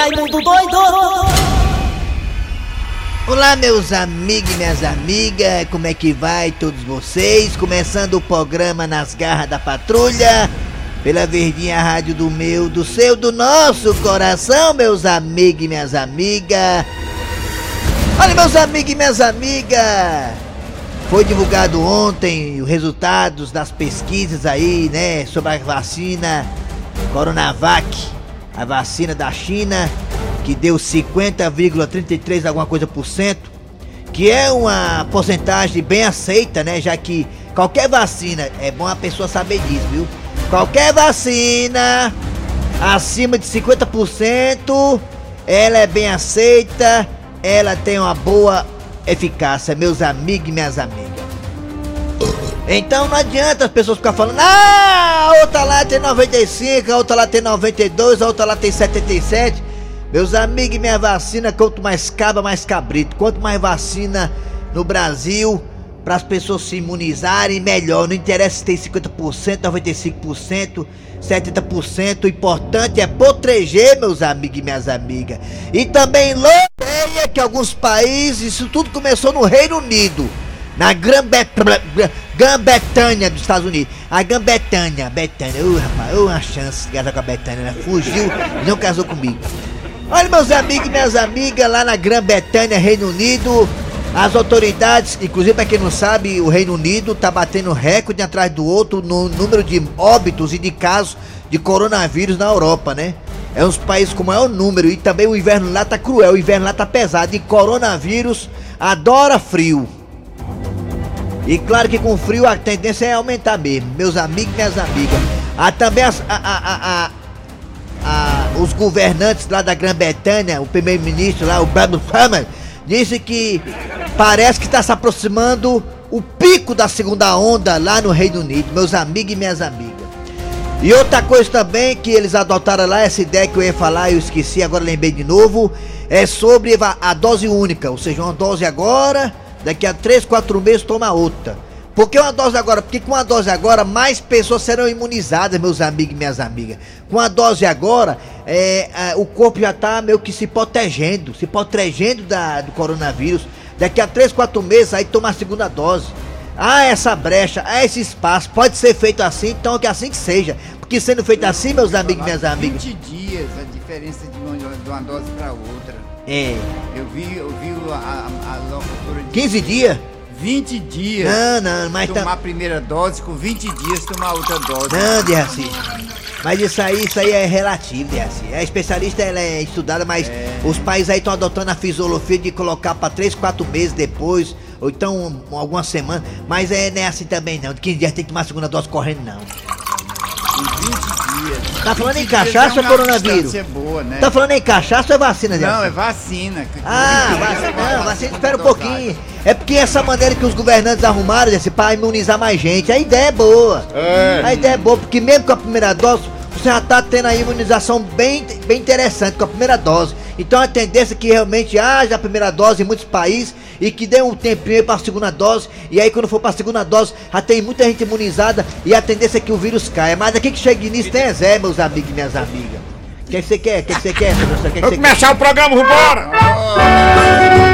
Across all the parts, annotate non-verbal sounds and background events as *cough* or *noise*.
Raimundo doido! Olá, meus amigos e minhas amigas, como é que vai todos vocês? Começando o programa Nas Garras da Patrulha, pela Verdinha Rádio do meu, do seu, do nosso coração, meus amigos e minhas amigas. Olha, meus amigos e minhas amigas, foi divulgado ontem os resultados das pesquisas aí, né, sobre a vacina Coronavac, a vacina da China que deu 50,33 alguma coisa por cento, que é uma porcentagem bem aceita, né? Já que qualquer vacina, é bom a pessoa saber disso, viu? Qualquer vacina acima de 50%, ela é bem aceita, ela tem uma boa eficácia, meus amigos e minhas amigas. Então não adianta as pessoas ficar falando, ah, a outra lá tem 95, a outra lá tem 92, a outra lá tem 77. Meus amigos, minha vacina, quanto mais caba, mais cabrito. Quanto mais vacina no Brasil, para as pessoas se imunizarem, melhor. Não interessa se tem 50%, 95%, 70%. O importante é proteger, meus amigos e minhas amigas. E também loteia que alguns países, isso tudo começou no Reino Unido. Na Grã-Bretanha dos Estados Unidos. A Grã-Bretanha, Betânia, ô uh, rapaz, ô, uma chance de casar com a Betânia, né? Fugiu e não casou comigo. Olha, meus amigos e minhas amigas, lá na Grã-Bretanha, Reino Unido, as autoridades, inclusive para quem não sabe, o Reino Unido tá batendo recorde atrás do outro no número de óbitos e de casos de coronavírus na Europa, né? É um dos países com maior número e também o inverno lá tá cruel, o inverno lá tá pesado e coronavírus adora frio. E claro que com frio a tendência é aumentar mesmo, meus amigos e minhas amigas. Ah, também as, a, a, a, a, os governantes lá da Grã-Bretanha, o primeiro-ministro lá, o Brad Farmer, disse que parece que está se aproximando o pico da segunda onda lá no Reino Unido, meus amigos e minhas amigas. E outra coisa também que eles adotaram lá, essa ideia que eu ia falar, eu esqueci, agora lembrei de novo, é sobre a dose única, ou seja, uma dose agora, daqui a 3, 4 meses toma outra. Por que uma dose agora? Porque com a dose agora, mais pessoas serão imunizadas, meus amigos e minhas amigas. Com a dose agora, é, é, o corpo já está meio que se protegendo, se protegendo da, do coronavírus. Daqui a 3, 4 meses, aí toma a segunda dose. Ah, essa brecha, há esse espaço, pode ser feito assim, então que assim que seja. Porque sendo feito assim, meus amigos e minhas amigas. 20 dias a diferença de uma, de uma dose para outra. É. Eu vi, eu vi a, a, a locutora de 15 dias? 20 dias. Não, não, mas tomar tá... a primeira dose, com 20 dias tomar outra dose. Não, Dejaci. Mas isso aí, isso aí é relativo, Dejaci. A especialista ela é estudada, mas é. os países aí estão adotando a fisiologia de colocar para 3, 4 meses depois, ou então algumas semanas. Mas é, não é assim também não. De 15 dias tem que tomar a segunda dose correndo não. Tá falando em cachaça ou coronavírus? Boa, né? Tá falando em cachaça ou é vacina, Zé? Não, é vacina. Ah, vacina, não, vacina espera um pouquinho. É porque essa maneira que os governantes arrumaram, Zé, pra imunizar mais gente, a ideia é boa. É. A ideia é boa, porque mesmo com a primeira dose, você já tá tendo a imunização bem, bem interessante com a primeira dose. Então a tendência é que realmente haja a primeira dose em muitos países e que dê um tempinho para a segunda dose. E aí quando for para a segunda dose, já tem muita gente imunizada e a tendência é que o vírus caia. Mas aqui que chega nisso tem Zé, meus amigos e minhas amigas. O que você quer? O que você quer, professor? Vamos começar quer? o programa, vambora!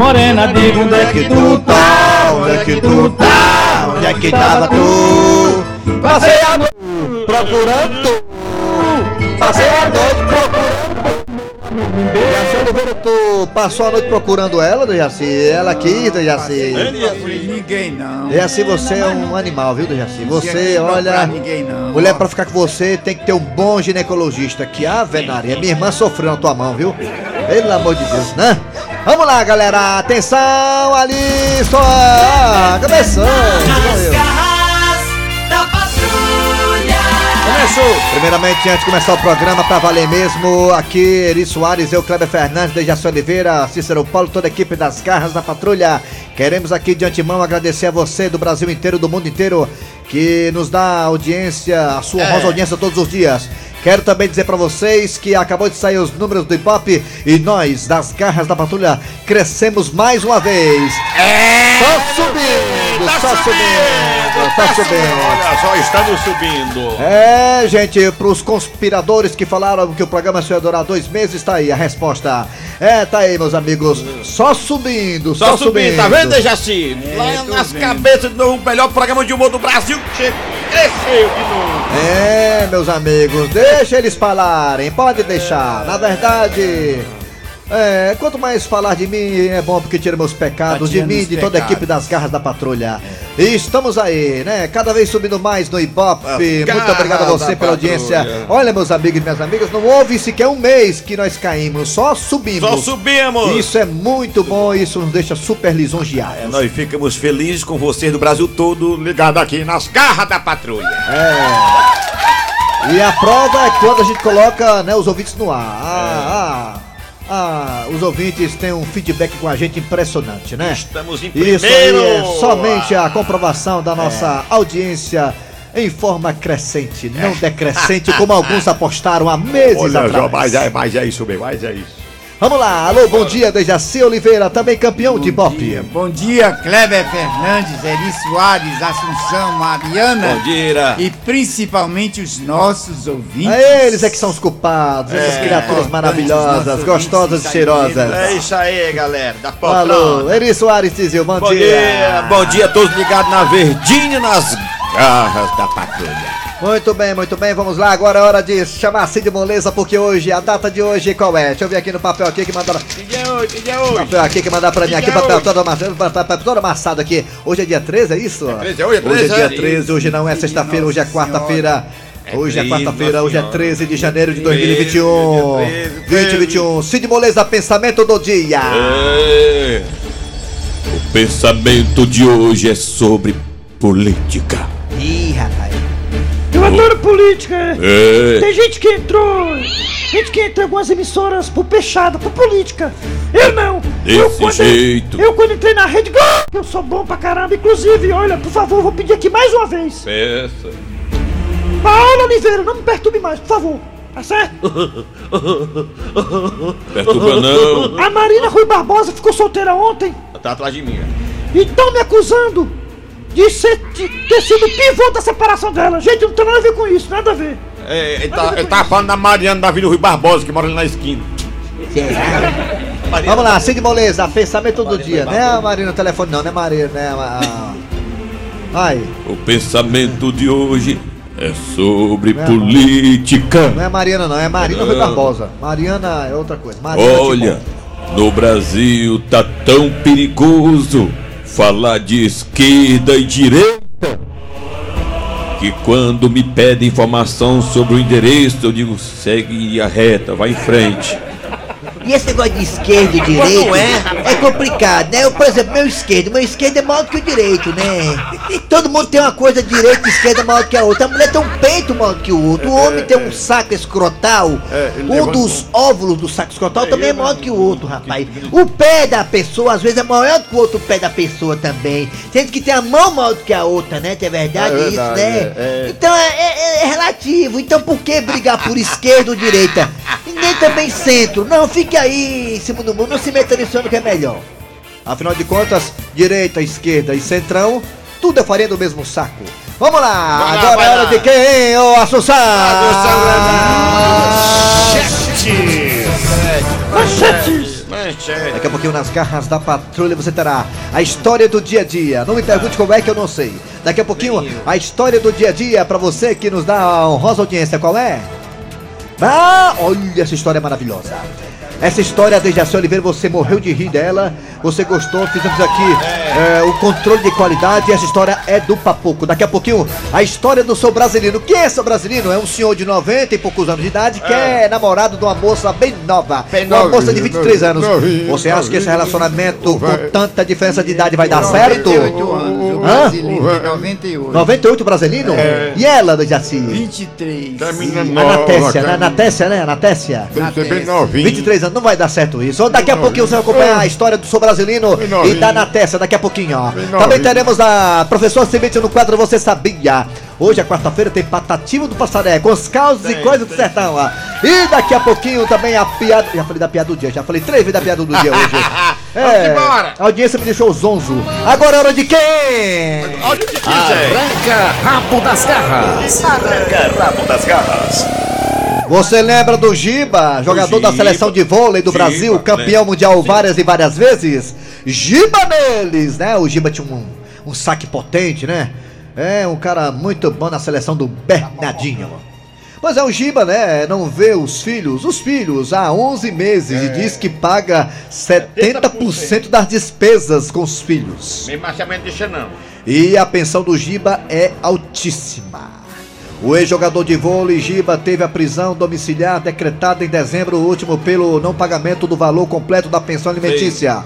Morena, diga onde é que tu tá, onde é que tu tá, onde é que tava tu? Passei a noite procurando tu, passei a noite procurando Jaci Oliveira, tu passou a noite procurando ela, Dejaci? Ela aqui, Dejaci? Ninguém não. Dejaci, você é um animal, viu, Dejaci? Você, olha. Mulher, pra ficar com você, tem que ter um bom ginecologista. Que a venaria. Minha irmã sofreu na tua mão, viu? Pelo amor de Deus, né? Vamos lá, galera. Atenção, ali, só. Começou. Sucesso! Primeiramente, antes de começar o programa, pra valer mesmo, aqui Eri Soares, eu, Kleber Fernandes, Dejaci Oliveira, Cícero Paulo, toda a equipe das Garras da Patrulha. Queremos aqui de antemão agradecer a você do Brasil inteiro, do mundo inteiro, que nos dá audiência, a sua honrosa audiência todos os dias. Quero também dizer pra vocês que acabou de sair os números do Ibope e nós, das Garras da Patrulha, crescemos mais uma vez. É! Só subindo, Tá só subindo, só subindo. Olha só, estamos subindo. É, gente, pros conspiradores que falaram que o programa só ia durar dois meses, tá aí a resposta. É, tá aí, meus amigos. Só subindo, só, Só subindo, tá vendo, Dejaci? Lá tô nas vendo. cabeças do melhor programa de humor do Brasil, que cresceu de novo. É, meus amigos, deixa eles falarem, pode deixar. Na verdade, é, quanto mais falar de mim é bom porque tira meus pecados, de mim, de toda a pecados. equipe das garras da patrulha. E estamos aí, né? Cada vez subindo mais no Ibope. Muito garras obrigado a você pela audiência. Olha, meus amigos e minhas amigas, não houve sequer um mês que nós caímos, só subimos. Só subimos. Isso é muito bom, isso nos deixa super lisonjeados. É, nós ficamos felizes com vocês do Brasil todo ligado aqui nas garras da patrulha. E a prova é quando a gente coloca né, os ouvintes no ar. Ah, ah, ah, os ouvintes têm um feedback com a gente impressionante, né? Estamos em Isso aí primeiro. é somente a comprovação da nossa audiência em forma crescente, não decrescente, como alguns *laughs* apostaram há meses Olha, atrás. Mas é, mas é isso mesmo, mas é isso. Vamos lá, alô, bom dia, Dejaci Oliveira, também campeão de Bom Bop. dia. Bom dia, Kleber Fernandes, Eri Soares, Assunção, Mariana. Bom dia. E principalmente os nossos ouvintes. É eles é que são os culpados, essas É, criaturas importantes, maravilhosas, gostosas e cheirosas. É isso aí, galera. Da Alô, poltrona. Eri Soares Tizil, bom, Bom dia. Bom dia a todos ligados na Verdinha nas garras da patrulha. Muito bem, muito bem, vamos lá, agora é hora de chamar Cid Moleza, porque hoje, a data de hoje qual é? Deixa eu ver aqui no papel aqui que mandaram. Que dia é hoje? Que dia é hoje? Papel aqui que mandaram pra mim, Que aqui, é papel todo amassado, papel todo amassado aqui. Hoje é dia 13, é isso? 13, hoje é Hoje é 13, dia é? 13, hoje não é sexta-feira, hoje é quarta-feira. É Hoje é 13, quarta-feira, hoje é nossa 13 de janeiro de 13, 2021. dia 13, 13. 2021. Cid Moleza, pensamento do dia. É. O pensamento de hoje é sobre política. Adoro política, é. Tem gente que entrou. Gente que entra em algumas emissoras por peixada, por política. Eu não. eu, Desse jeito. Eu, quando entrei na rede, eu sou bom pra caramba. Inclusive, olha, por favor, vou pedir aqui mais uma vez. Peça. Paola Oliveira, não me perturbe mais, por favor. Tá certo? Perturba não. A Marina Rui Barbosa ficou solteira ontem Tá atrás de mim. e estão me acusando de, ser, de ter sido pivô da separação dela. Gente, não tem nada a ver com isso, nada a ver. É, ele, tá, ele tá falando da Mariana da Vila Rui Barbosa, que mora ali na esquina. Vamos lá, Cid Moleza, pensamento do dia. Não é a Marina no telefone, não, não é Marina, né? a- Ai, O pensamento de hoje é sobre Não é, política. não é Mariana, não, é Marina Rui. Barbosa. Mariana é outra coisa. Mariana Olha, Timon. no Brasil tá tão perigoso falar de esquerda e direita que quando me pedem informação sobre o endereço eu digo segue a reta, vai em frente. E esse negócio de esquerda e direito é, complicado, né? Eu, por exemplo, meu esquerdo, meu esquerdo é maior do que o direito, né? Todo mundo tem uma coisa direita e esquerda maior do que a outra. A mulher tem um peito maior do que o outro. O homem tem um saco escrotal. É, Um dos óvulos do saco escrotal também é maior do que o outro, rapaz. O pé da pessoa, às vezes, é maior do que o outro pé da pessoa também. Sendo que tem a mão maior do que a outra, né? É verdade, É isso, verdade, né? é, é. Então é, é- é relativo. Então por que brigar por *laughs* esquerda ou direita? E nem também centro. Não, fique aí em cima do muro. Não se meta nisso ano que é melhor. Afinal de contas, direita, esquerda e centrão, tudo é farinha do mesmo saco. Vamos lá, Vai agora é hora lá. de quem, ô Assunção? Manchetes! Manchete. Daqui a pouquinho nas garras da patrulha você terá a história do dia a dia. Não me pergunte como é que eu não sei. Daqui a pouquinho a história do dia a dia pra você que nos dá a honrosa audiência. Qual é? Ah, olha essa história maravilhosa. Essa história, Dejaci Oliveira, você morreu de rir dela, você gostou, fizemos aqui é, o controle de qualidade e essa história é do Papuco. Daqui a pouquinho, a história do seu brasileiro. Quem é seu brasileiro? É um senhor de 90 e poucos anos de idade que é, namorado de uma moça bem nova. Bem uma novinho, moça de 23 anos. novinho, Você acha que esse novinho. relacionamento com tanta diferença de idade vai dar certo? 98 anos. Brasileiro, de 98. 98 brasileiro? E ela, Dejaci? 23. Termina nova. Anatécia, né? Anatécia, né? Anatécia? Tem que ser bem Natécia. novinho. 23 anos, não vai dar certo isso. Daqui a pouquinho você vai acompanhar a história do Sou Brasilino e da Natécia, daqui a pouquinho, ó. Também teremos a professora Cimite no quadro Você Sabia. Hoje é quarta-feira, tem Patativo do Passaré, com os causos e coisas do sertão, ó. E daqui a pouquinho também a piada. Já falei da piada do dia, já falei três vezes da piada do dia hoje. *laughs* É, a audiência me deixou zonzo. Agora é hora de quem? Olha o que. Arranca rabo das garras. Arranca rabo das garras. Você lembra do Giba, jogador da Giba. seleção de vôlei do Giba, Brasil, campeão mundial várias e várias vezes? Giba neles, né? O Giba tinha um, um saque potente, né? É, um cara muito bom na seleção do Bernardinho. Pois é, o Giba, né, não vê os filhos, os filhos, há 11 meses e diz que paga 70% das despesas com os filhos. Meu machamento deixa não. E a pensão do Giba é altíssima. O ex-jogador de vôlei Giba teve a prisão domiciliar decretada em dezembro último pelo não pagamento do valor completo da pensão alimentícia.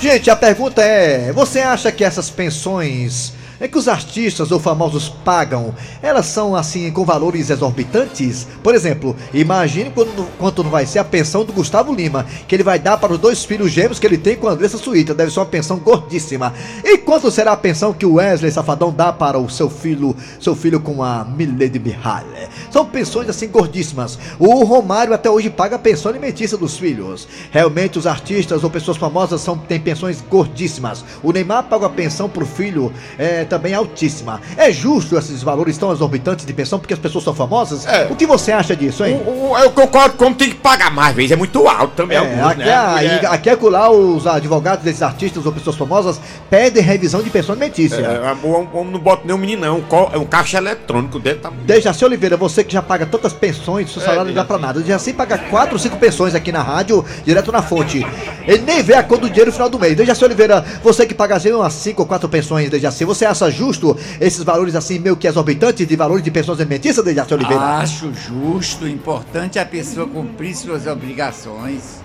Gente, a pergunta é: você acha que essas pensões é que os artistas ou famosos pagam, elas são assim com valores exorbitantes? Por exemplo, imagine quanto não vai ser a pensão do Gustavo Lima, que ele vai dar para os dois filhos gêmeos que ele tem com a Andressa Suíta. Deve ser uma pensão gordíssima. E quanto será a pensão que o Wesley Safadão dá para o seu filho, seu filho com a Milady Mihaly? São pensões assim gordíssimas. O Romário até hoje paga a pensão alimentícia dos filhos. Realmente os artistas ou pessoas famosas são, têm pensões gordíssimas. O Neymar paga a pensão pro filho é, também altíssima. É justo esses valores tão exorbitantes de pensão porque as pessoas são famosas? É. O que você acha disso, hein? O- o- Eu concordo como tem que pagar mais vezes, é muito alto também. É, alguns, aqui, né? é, aqui é lá os advogados desses artistas ou pessoas famosas pedem revisão de pensão alimentícia. É, o homem não bota nem um menino, não. É um caixa eletrônico dele tá. Dejaci Oliveira, você que já paga tantas pensões, seu salário não dá pra nada. Dejaci paga 4 ou 5 pensões aqui na rádio, direto na fonte. Ele nem vê a cor do dinheiro no final do mês. Dejaci Oliveira, você que paga assim umas 5 ou 4 pensões, Dejaci, você acha justo esses valores assim, meio que exorbitantes de valores de pensões alimentícias, Dejaci Oliveira? Acho justo, importante a pessoa cumprir suas obrigações.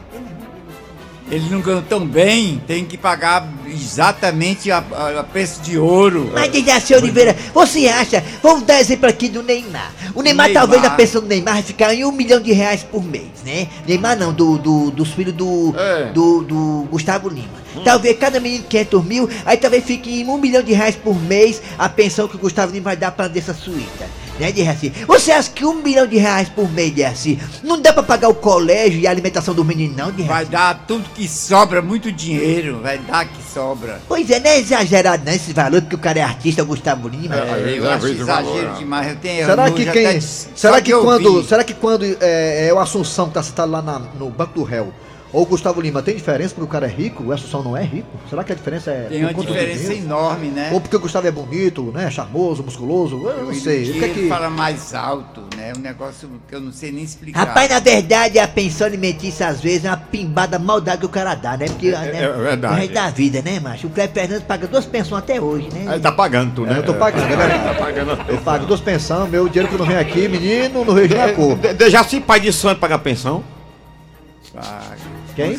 Ele não ganhou tão bem, tem que pagar exatamente a, a- a preço de ouro. Mas Dejaci Oliveira, você acha? Vamos dar exemplo aqui do Neymar. O Neymar, Neymar. talvez a pensão do Neymar vai ficar em um milhão de reais por mês, né? Neymar não, do, do- dos filhos do, É. do, do Gustavo Lima. Talvez cada menino 500 mil, aí talvez fique em um milhão de reais por mês a pensão que o Gustavo Lima vai dar pra dessa suíta. Né, Dejaci? Você acha que um milhão de reais por mês, Dejaci, não dá pra pagar o colégio e a alimentação dos meninos, não, Dejaci? Vai dar tudo que sobra, muito dinheiro, vai dar que sobra. Pois é, não é exagerado não esse valor, porque o cara é artista, o Gustavo Lima. É. Eu acho exagero valor, demais. Eu tenho Será eu que quem. até- será que, quando. Será que quando é, é o Assunção que tá citado lá na- no banco do réu, ou o Gustavo Lima, tem diferença porque o cara é rico? O Assunção não é rico? Será que a diferença é. Tem uma diferença enorme, né? Ou porque o Gustavo é bonito, né? Charmoso, musculoso? Eu não sei. o O que é que. fala mais alto, né? Um negócio que eu não sei nem explicar. Rapaz, na verdade, a pensão alimentícia às vezes é uma pimbada maldade que o cara dá, né? Porque né, é verdade. o resto da vida, né, macho? O Cleber Fernandes paga duas pensões até hoje, né? Ele tá pagando tudo, É, né? eu tô pagando, é verdade. Tá pagando. Eu pago duas pensões, meu dinheiro que não vem aqui, menino, não vejo na cor. De- de- Já se pai de santo paga pensão? Paga, Quem?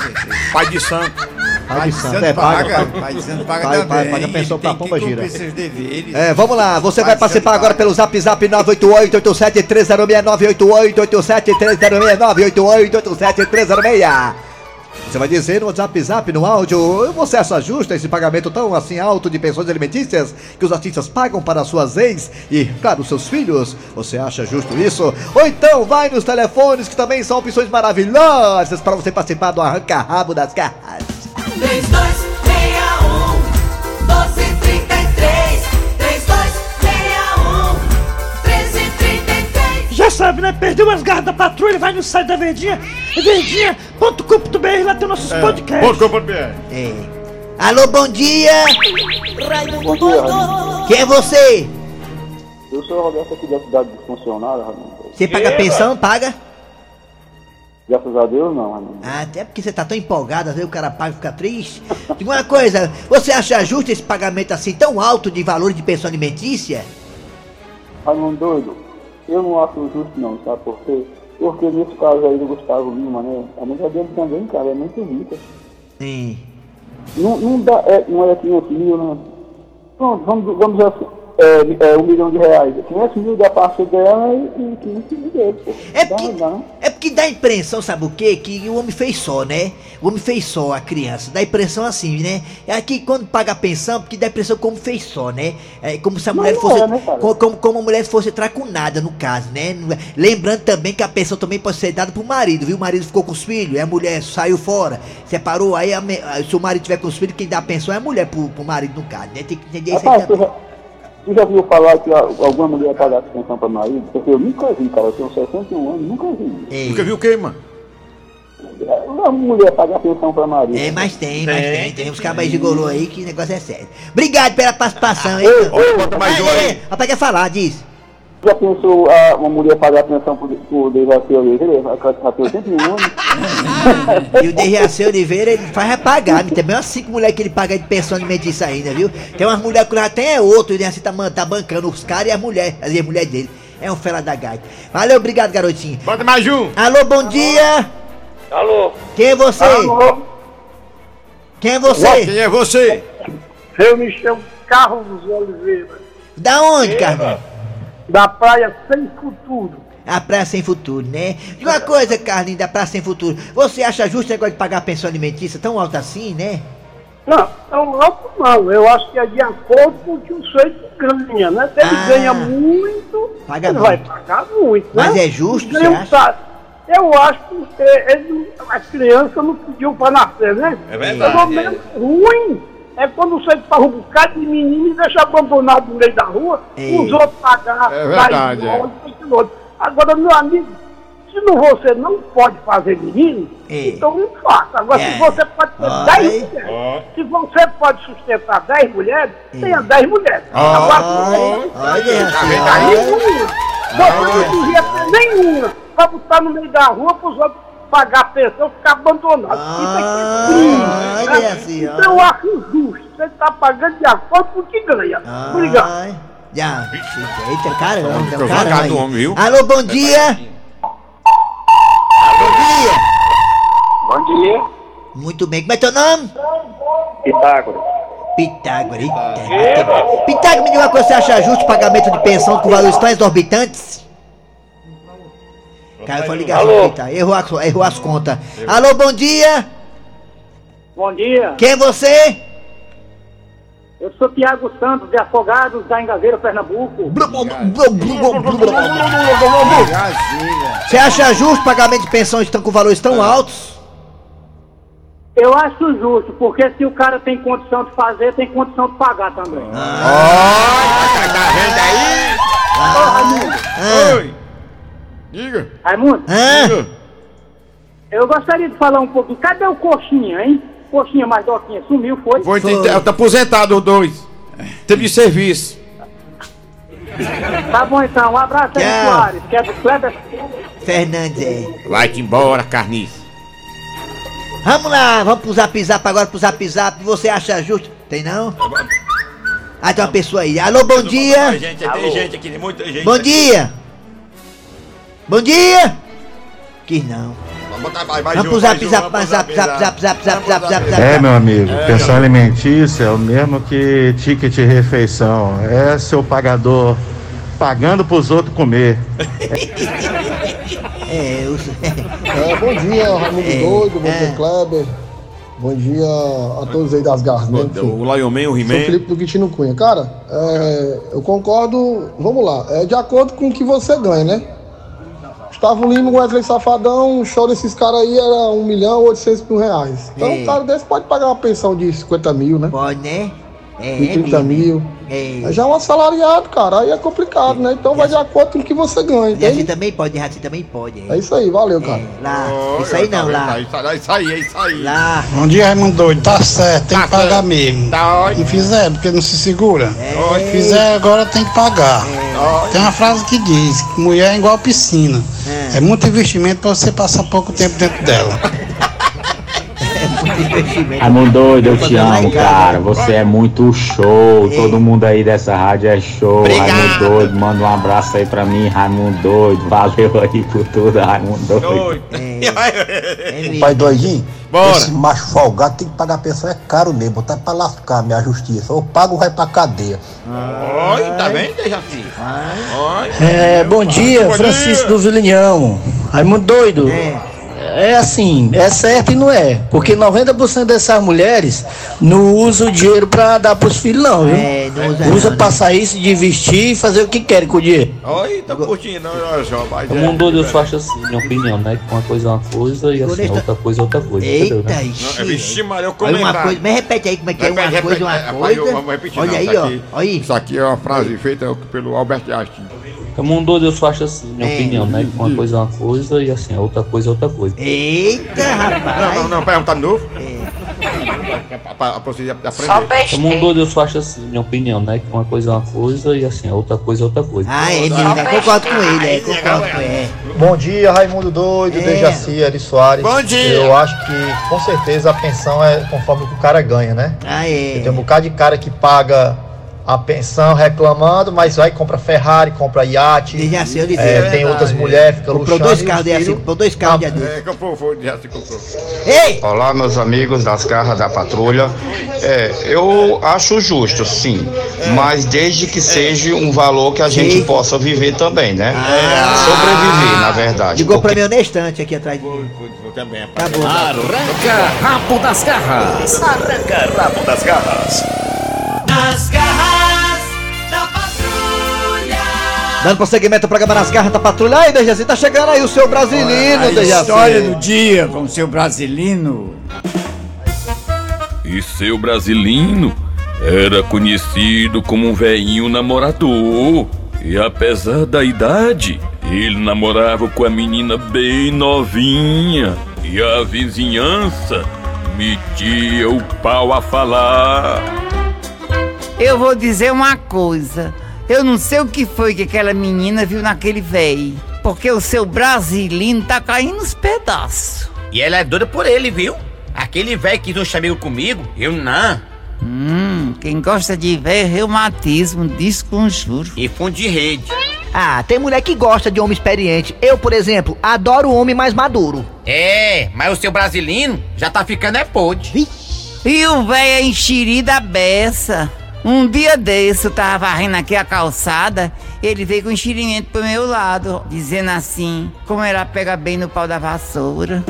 Pai de santo. Pai de Santo é, paga. Pai de Santo paga também. paga, Ele pra pomba gira. cumprir seus deveres. É, vamos lá, você vai participar agora pelo zap zap 988-87306-988-87306-988-87306. Você vai dizer no zap zap, no áudio, você acha justo esse pagamento tão assim alto de pensões alimentícias que os artistas pagam para suas ex e, claro, seus filhos? Você acha justo isso? Ou então vai nos telefones que também são opções maravilhosas para você participar do arranca-rabo das garras. 3261 sabe, né? Perdeu as garras da patrulha, vai no site da Verdinha, é verdinha.com.br, lá tem nossos podcasts. Ponto com ponto BR. É. Alô, bom dia! Bom dia, Raimundo. Quem é você? Eu sou o Roberto aqui da cidade de funcionário, Raimundo. Você paga pensão? Paga? Graças a Deus, não, Raimundo. Ah, até porque você tá tão empolgado, às vezes o cara paga e fica triste. Diga uma coisa, você acha justo esse pagamento assim tão alto de valor de pensão alimentícia? Raimundo doido, eu não acho justo não, sabe por quê? Porque nesse caso aí do Gustavo Lima, né? A mulher dele também, cara, é muito rica. Sim. Não, não, dá, é, não é 500 mil, né? Pronto, vamos, vamos assim, é, é, um milhão de reais. 500 mil da parte dela e 500 mil dele, pô. É porque, dá, é porque dá a impressão, sabe o quê? Que o homem fez só, né? O homem fez só a criança. Dá a impressão assim, né? É aqui quando paga a pensão, porque dá a impressão como fez só, né? É como se a mulher não fosse. é, né, como, como a mulher fosse tracunada, no caso, né? Lembrando também que a pensão também pode ser dada pro marido, viu? O marido ficou com os filhos, a mulher saiu fora, separou, aí a se o marido tiver com os filhos, quem dá a pensão é a mulher pro, pro marido, no caso, né? Tem que entender isso aí também. Tu já viu falar que alguma mulher pagar pensão para marido? Porque eu nunca vi, cara. Eu tenho 61 anos, nunca vi. Ei. Nunca viu o quê, mano? Uma mulher pagar pensão para marido. É, mas tem, mas Tem, tem, tem uns cabas de golô aí que o negócio é sério. Obrigado pela participação, hein? Olha, bota mais um é, aí. Rapaz, quer falar, diz. Já pensou a, uma mulher pagar pensão por, por Dejaci Oliveira? Ela já tem 81 anos. *laughs* E o Dejaci Oliveira, ele faz repagar. Tem bem umas cinco mulheres que ele paga de pensão alimentícia ainda, viu? Tem umas mulheres que já tem é outro, o Dejaci tá, man- tá bancando os caras e a mulher, as mulheres dele. É um fela da gaita. Valeu, obrigado, garotinho. Bota mais um. Alô, bom dia. Alô? Quem é você? Alô? Quem é você? Quem é você? Eu me chamo Carlos Oliveira, Da onde, Carlinhos? Da Praia Sem Futuro. A Praia Sem Futuro, né? E uma coisa, Carlinhos, da Praia Sem Futuro. Você acha justo o negócio de pagar pensão alimentícia tão alto assim, né? Não, não, alto não. Eu acho que é de acordo com o que o sujeito ganha, né? Se ele Ah. ganha muito, Paga ele muito. vai pagar muito, né? Mas é justo, você acha? Eu acho que é, ele- as crianças não pediam para nascer, né? É verdade, Pelo menos ruim é quando sujeito faz um bocado de menino e deixa abandonado no meio da rua, É. os outros pagar. É verdade, dar é. Agora, meu amigo, se não, você não pode fazer menino, É. então não faça. Agora, É. se você pode ter Ai. 10 mulheres, se você pode sustentar 10 mulheres, tenha 10 mulheres. Ai, Agora, olha, Tá vendo aí? nenhuma. Você não devia ter nenhuma pra botar no meio da rua pros outros pagar pensão e ficar abandonado. Isso Ah, aqui é crime. olha né? assim. Então eu acho injusto. Você está pagando de acordo com o que ganha. Obrigado. Ai, Já. Eita, caramba, Fica caramba. vagado aí. o homem, viu? Alô, bom dia. Bom dia. Bom dia. Muito bem, como é teu nome? Pitágoras. Pitágoras. eita. Pitágoras, me diga uma coisa, você acha justo o pagamento de pensão com valores tão exorbitantes? Cara, foi ligação Alô? Pitágoras. Errou, as- errou as contas. Alô, bom dia. Bom dia. Quem é você? Eu sou Tiago Santos, de Afogados, da Engazeira, Pernambuco. Você acha justo o pagamento de pensões estão com valores tão altos? Eu acho justo, porque se o cara tem condição de fazer, tem condição de pagar também. Olha, tá vendo aí? Ah, Oi. Diga. Raimundo, Diga. eu gostaria de falar um pouquinho. Cadê o Coxinha, hein? Coxinha mais doquinha, sumiu, foi? Foi, Foi. tá aposentado os dois. Teve de serviço. Tá bom então, um abraço aí, Tchau. Soares, que é do Kleber. Fernandes, é. Vai-te embora, carniça. Vamos lá, vamos pro zap zap agora pro zap zap. Você acha justo? Tem não? Ah, tem uma pessoa aí. Alô, bom dia. gente, tem gente aqui, tem muita gente. Bom dia. Bom dia. Quis não. Vamos botar um, pro zap zap, zap zap zap zap zap zap zap zap. É, meu amigo, pensão alimentícia é o mesmo que ticket de refeição. É seu pagador pagando pros outros comer. *laughs* É, eu... É, bom dia, Raimundo É, Doido, bom é. dia, Kleber. Bom dia a todos aí das garras, né? O Lion Man, o Sou He-Man. Felipe do Quitino Cunha. Cara, é, eu concordo, vamos lá, é de acordo com o que você ganha, né? Gustavo Lima, Wesley Safadão, o show desses caras aí era 1 milhão 800 mil reais. Então É. um cara desse pode pagar uma pensão de 50 mil, né? Pode, né? É, De é 30 mesmo. mil. É. Já é um assalariado, cara, aí é complicado, né? Então vai de acordo com o que você ganha, E assim entende? também pode, assim também pode. É isso aí, valeu, cara. É, lá. Olha, Isso aí tá não, vendo? lá. Isso aí, Isso aí, é isso aí. Lá. Bom dia, Raimundo Doido. Tá certo, tem Tá que pagar certo. mesmo. Tá ótimo. Não fizer, porque não se segura. É. Se fizer, agora tem que pagar. Tem uma frase que diz que mulher é igual piscina. É. É, muito investimento pra você passar pouco tempo dentro dela. *laughs* Investimento. Raimundo doido, eu te amo, cara. Você é muito show. Todo mundo aí dessa rádio é show. Obrigado. Raimundo doido, manda um abraço aí pra mim, Raimundo doido. Valeu aí por tudo, Raimundo doido. Oi. *laughs* É. Pai doidinho, Bora. Esse macho folgado tem que pagar a pensão, é caro mesmo. Botar pra lascar minha justiça. Eu pago, vai pra cadeia. Oi, tá vendo, Dejaci? Oi. É, bom dia, Francisco do Vilinhão. Raimundo doido. É assim, é certo e não é. Porque 90% dessas mulheres não usam o dinheiro pra dar pros filhos, não, viu? É, não usa usa não, pra sair, se divertir e fazer o que querem com o dinheiro. Oi, tá curtindo, olha só, mas O é- mundo Deus faz assim, minha opinião, né? Que uma coisa é uma coisa e assim, outra coisa é outra coisa, entendeu? Eita, Né? ixi. É, vixe, Maria, eu Olha uma comentar. coisa, mas repete aí como é que é uma Repete, coisa, uma coisa. eu- Vamos repetir, Olha não, aí, isso ó. aqui- Olha aí. Isso aqui é uma frase feita pelo Albert Einstein. O mundo Deus faz assim, minha É. opinião, né? Que uma coisa é uma coisa e assim, outra coisa é outra coisa. Eita, Não, rapaz. não, não, perguntar de novo. É. Pra, pra vocês aprenderem. O mundo Deus faz assim, minha opinião, né? Que uma coisa é uma coisa e assim, outra coisa é outra coisa. Ah, é né? Concordo com ele, é, concordo com ele. Bom dia, Raimundo Doido, É. Dejaci, Eri Soares. Bom dia. Eu acho que com certeza a pensão é conforme o que o cara ganha, né? Ah, é. Tem um bocado de cara que paga a pensão reclamando, mas vai compra Ferrari, compra iate. Dejaci, eu lhe É, digo. tem outras mulheres, fica Comprou luxando. dois e carros os de assim, filhos- comprou dois carros de. É, comprou, foi, se comprou. Ei! Olá, meus amigos das garras da patrulha. É, eu acho justo, sim, mas desde que seja um valor que a gente Sim. possa viver também, né? Ah. Sobreviver, na verdade. Ligou pra mim na estante aqui atrás de mim. Também, Tá tá bom. Arranca rabo das garras. Arranca rabo das garras. Nas Dando prosseguimento ao programa Nas Garras da Patrulha. Aí, Dejaci, tá chegando aí o seu brasilino, A Dejaci. história do dia com o seu brasilino. E seu brasilino era conhecido como um velhinho namorador. E apesar da idade, ele namorava com a menina bem novinha. E a vizinhança metia o pau a falar. Eu vou dizer uma coisa. Eu não sei o que foi que aquela menina viu naquele véi. Porque o seu brasilino tá caindo nos pedaços. E ela é doida por ele, viu? Aquele velho que não chamou comigo, eu não. Hum, quem gosta de ver reumatismo, desconjuro. E fundo de rede. Ah, tem mulher que gosta de homem experiente. Eu, por exemplo, adoro homem mais maduro. É, mas o seu brasilino já tá ficando é podre. E o véi é enxerido da beça. Um dia desse, eu tava varrendo aqui a calçada, ele veio com enxerimento pro meu lado, dizendo assim, como era pegar bem no pau da vassoura.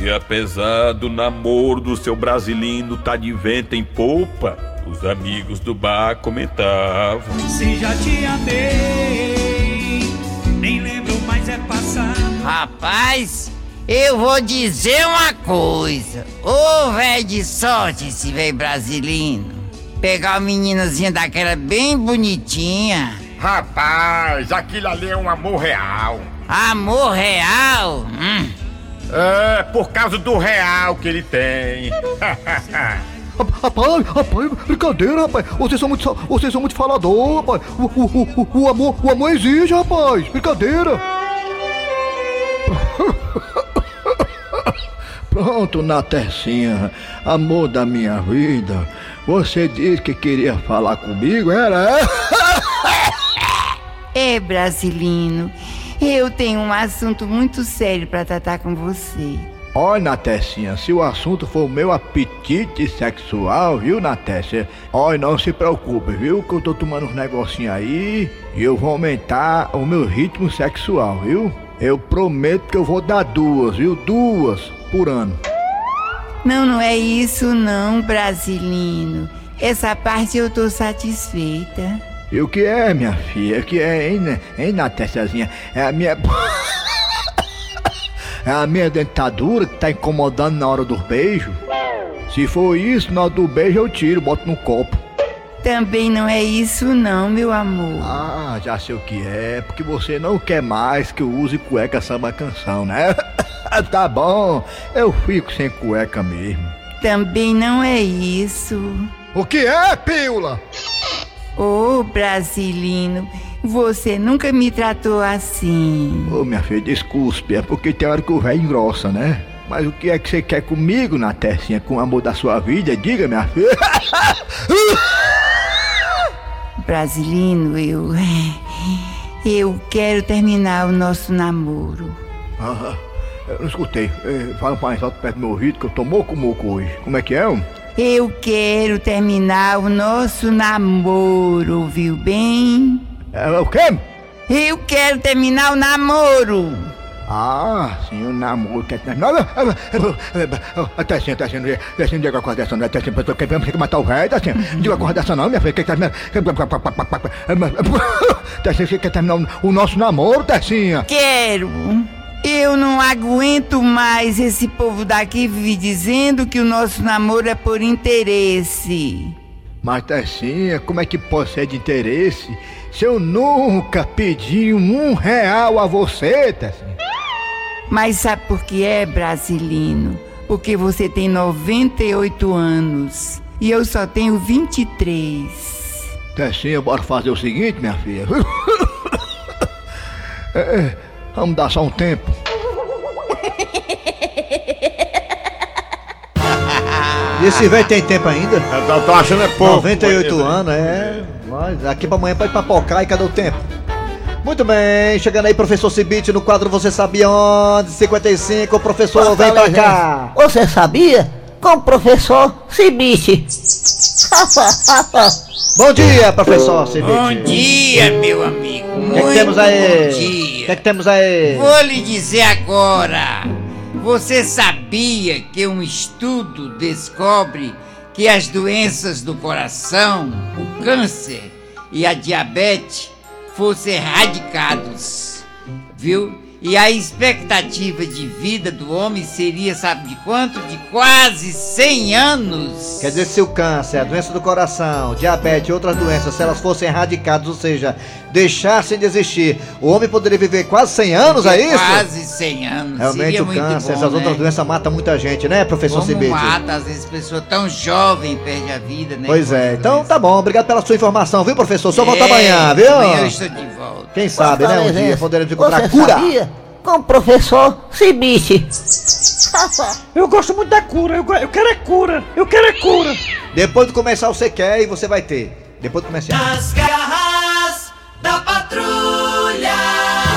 E apesar do namoro do seu brasilino tá de vento em polpa, os amigos do bar comentavam. Se já te amei, nem lembro mais é passado. Rapaz, eu vou dizer uma coisa. Ô velho de sorte esse velho brasilino. Pegar uma meninazinha daquela bem bonitinha. Rapaz, aquilo ali é um amor real. Amor real? Hum. É, por causa do real que ele tem. *laughs* Rapaz, rapaz, brincadeira, rapaz. Vocês são muito, vocês são muito falador, rapaz. O, o, o, o, amor, o amor exige, rapaz. Brincadeira. *laughs* Pronto, Natecinha, amor da minha vida. Você disse que queria falar comigo, era? *laughs* É, brasilino, eu tenho um assunto muito sério pra tratar com você. Olha, Natecinha, se o assunto for o meu apetite sexual, viu, Natécia? Olha, não se preocupe, viu? Que eu tô tomando uns negocinhos aí e eu vou aumentar o meu ritmo sexual, viu? Eu prometo que eu vou dar duas, viu? Duas por ano. Não, não é isso não, brasilino. Essa parte eu tô satisfeita. E o que é, minha filha? O que é, hein, hein Natéciazinha? É a minha. *laughs* é a minha dentadura que tá incomodando na hora dos beijos? Se for isso, na hora do beijo eu tiro, boto no copo. Também não é isso não, meu amor. Ah, já sei o que é, porque você não quer mais que eu use cueca samba canção, né? *laughs* tá bom, eu fico sem cueca mesmo. Também não é isso. O que é, pílula? Ô, brasilino, você nunca me tratou assim. Ô, minha filha, desculpe, é porque tem hora que o velho engrossa, né? Mas o que é que você quer comigo, na Natecinha, com o amor da sua vida? Diga, minha filha. *laughs* Brasilino, eu. *laughs* Eu quero terminar o nosso namoro. Ah, eu não escutei. Eh, Fala mais alto perto do meu ouvido que eu tô moco moco hoje. Como é que é, homem? Eu quero terminar o nosso namoro, viu bem? É, o quê? Eu quero terminar o namoro. Ah, sim, o namoro quer terminar. Até assim, até assim, até assim, não diga coisa dessa não, até assim, tô querendo que matar o velho, até assim, não diga coisa dessa não, minha filha, que terminar. Até assim, você quer terminar o nosso namoro, Tessinha? Quero. Eu não aguento mais esse povo daqui vive dizendo que o nosso namoro é por interesse. Mas Tessinha, como é que pode ser de interesse se eu nunca pedi um real a você, Tessinha? Mas sabe por que é, brasilino? Porque você tem 98 anos e eu só tenho 23. Tessinha, bora fazer o seguinte, minha filha. *laughs* É, é, vamos dar só um tempo. *laughs* E esse velho tem tempo ainda? Eu tô achando é pouco. 98 anos, é. Mas daqui pra amanhã pode papocar e cadê o tempo? Muito bem, chegando aí, professor Cibite, no quadro Você Sabia Onde? 55, professor, vem pra cá. Você sabia? Com o professor Cibite. *laughs* Bom dia, professor Cibite. Bom dia, meu amigo. O que, é que temos aí? Bom O dia. que é que temos aí? Vou lhe dizer agora. Você sabia que um estudo descobre que as doenças do coração, o câncer e a diabetes fossem erradicados, viu? E a expectativa de vida do homem seria, sabe de quanto? De quase 100 anos. Quer dizer, se o câncer, a doença do coração, diabetes e outras doenças, se elas fossem erradicadas, ou seja, deixassem de existir, o homem poderia viver quase 100 anos, é isso? Quase 100 anos. Realmente Seria o câncer, bom, essas né? outras doenças matam muita gente, né, professor Cibite? mata, às vezes, pessoa tão jovem perde a vida, né? Pois é, essa então doença. tá bom, obrigado pela sua informação, viu, professor? Só volta É, amanhã, viu? Amanhã eu estou de volta. Quem sabe, né, um dia poderemos encontrar Você cura. sabia? Com o professor Cibite. *laughs* Eu gosto muito da cura, eu, eu quero é cura, eu quero é cura. Depois do comercial você quer e você vai ter. Depois do comercial. As garras da patrulha.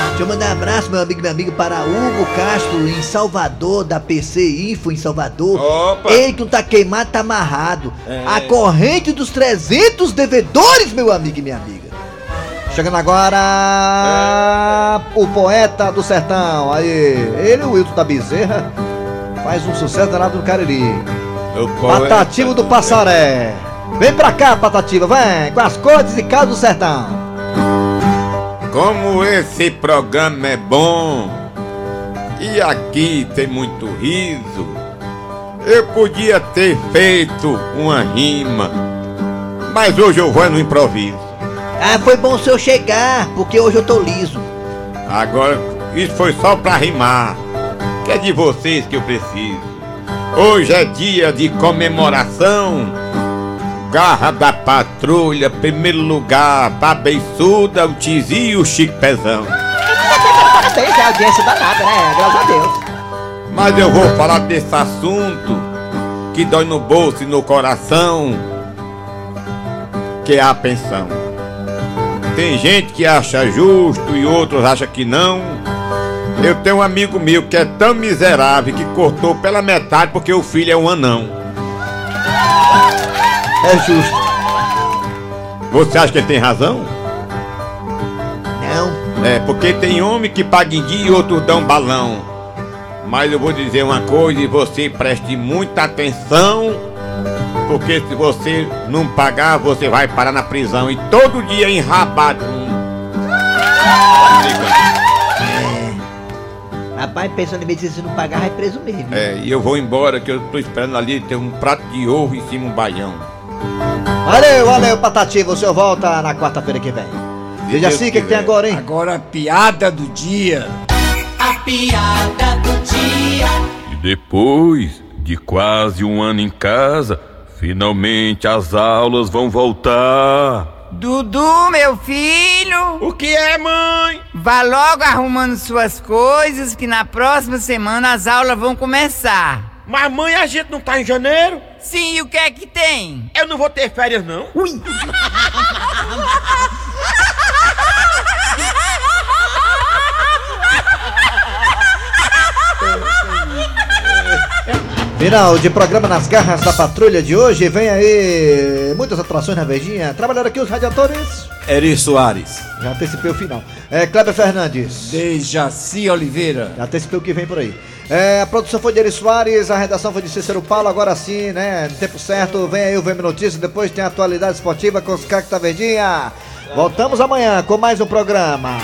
Deixa eu mandar um abraço, meu amigo e minha amiga, para Hugo Castro, em Salvador, da PC Info, em Salvador. Opa! Ele que não tá queimado, tá amarrado. É. A corrente dos 300 devedores, meu amigo e minha amiga. Chegando agora, o poeta do sertão. Aí, ele, o Wilton da Bezerra, faz um sucesso danado no Cariri. Patativa do Passaré. Vem pra cá, Patativa, vem, com as cores e casos do sertão. Como esse programa é bom e aqui tem muito riso, eu podia ter feito uma rima, mas hoje eu vou no improviso. Ah, foi bom o senhor chegar, porque hoje eu tô liso. Agora, isso foi só pra rimar, que é de vocês que eu preciso. Hoje é dia de comemoração. Garra da patrulha, primeiro lugar, pra beiçuda, o Tizi e o Chico Pezão. Parabéns, *laughs* é audiência danada, né? Graças a Deus. Mas eu vou falar desse assunto que dói no bolso e no coração, que é a pensão. Tem gente que acha justo e outros acham que não. Eu tenho um amigo meu que é tão miserável que cortou pela metade porque o filho é um anão. É justo. Você acha que ele tem razão? Não. É, porque tem homem que paga em dia e outros dão balão. Mas eu vou dizer uma coisa e você preste muita atenção, porque se você não pagar, você vai parar na prisão e todo dia enrabado. Rapaz, pensando em mim, se não pagar, vai preso mesmo. É, e eu vou embora que eu tô esperando ali ter um prato de ovo em cima um baião. Valeu, valeu, Patativa. O senhor volta na quarta-feira que vem. Veja assim, o que, que tem agora, hein? Agora a piada do dia. A piada do dia. E depois de quase um ano em casa, finalmente as aulas vão voltar. Dudu, meu filho! O que é, mãe? Vá logo arrumando suas coisas, que na próxima semana as aulas vão começar. Mas mãe, a gente não tá em janeiro? Sim, e o que é que tem? Eu não vou ter férias, não. Ui! *laughs* Final de programa nas garras da patrulha de hoje. Vem aí muitas atrações na Verdinha. Trabalharam aqui os radiadores. Eri Soares. Já antecipei o final. É, Kleber Fernandes. Dejaci Oliveira. Já antecipei o que vem por aí. É, a produção foi de Eri Soares, a redação foi de Cícero Paulo. Agora sim, né? No tempo certo, vem aí o VM Notícias. Depois tem a atualidade esportiva com os cactos da Verdinha. Voltamos amanhã com mais um programa.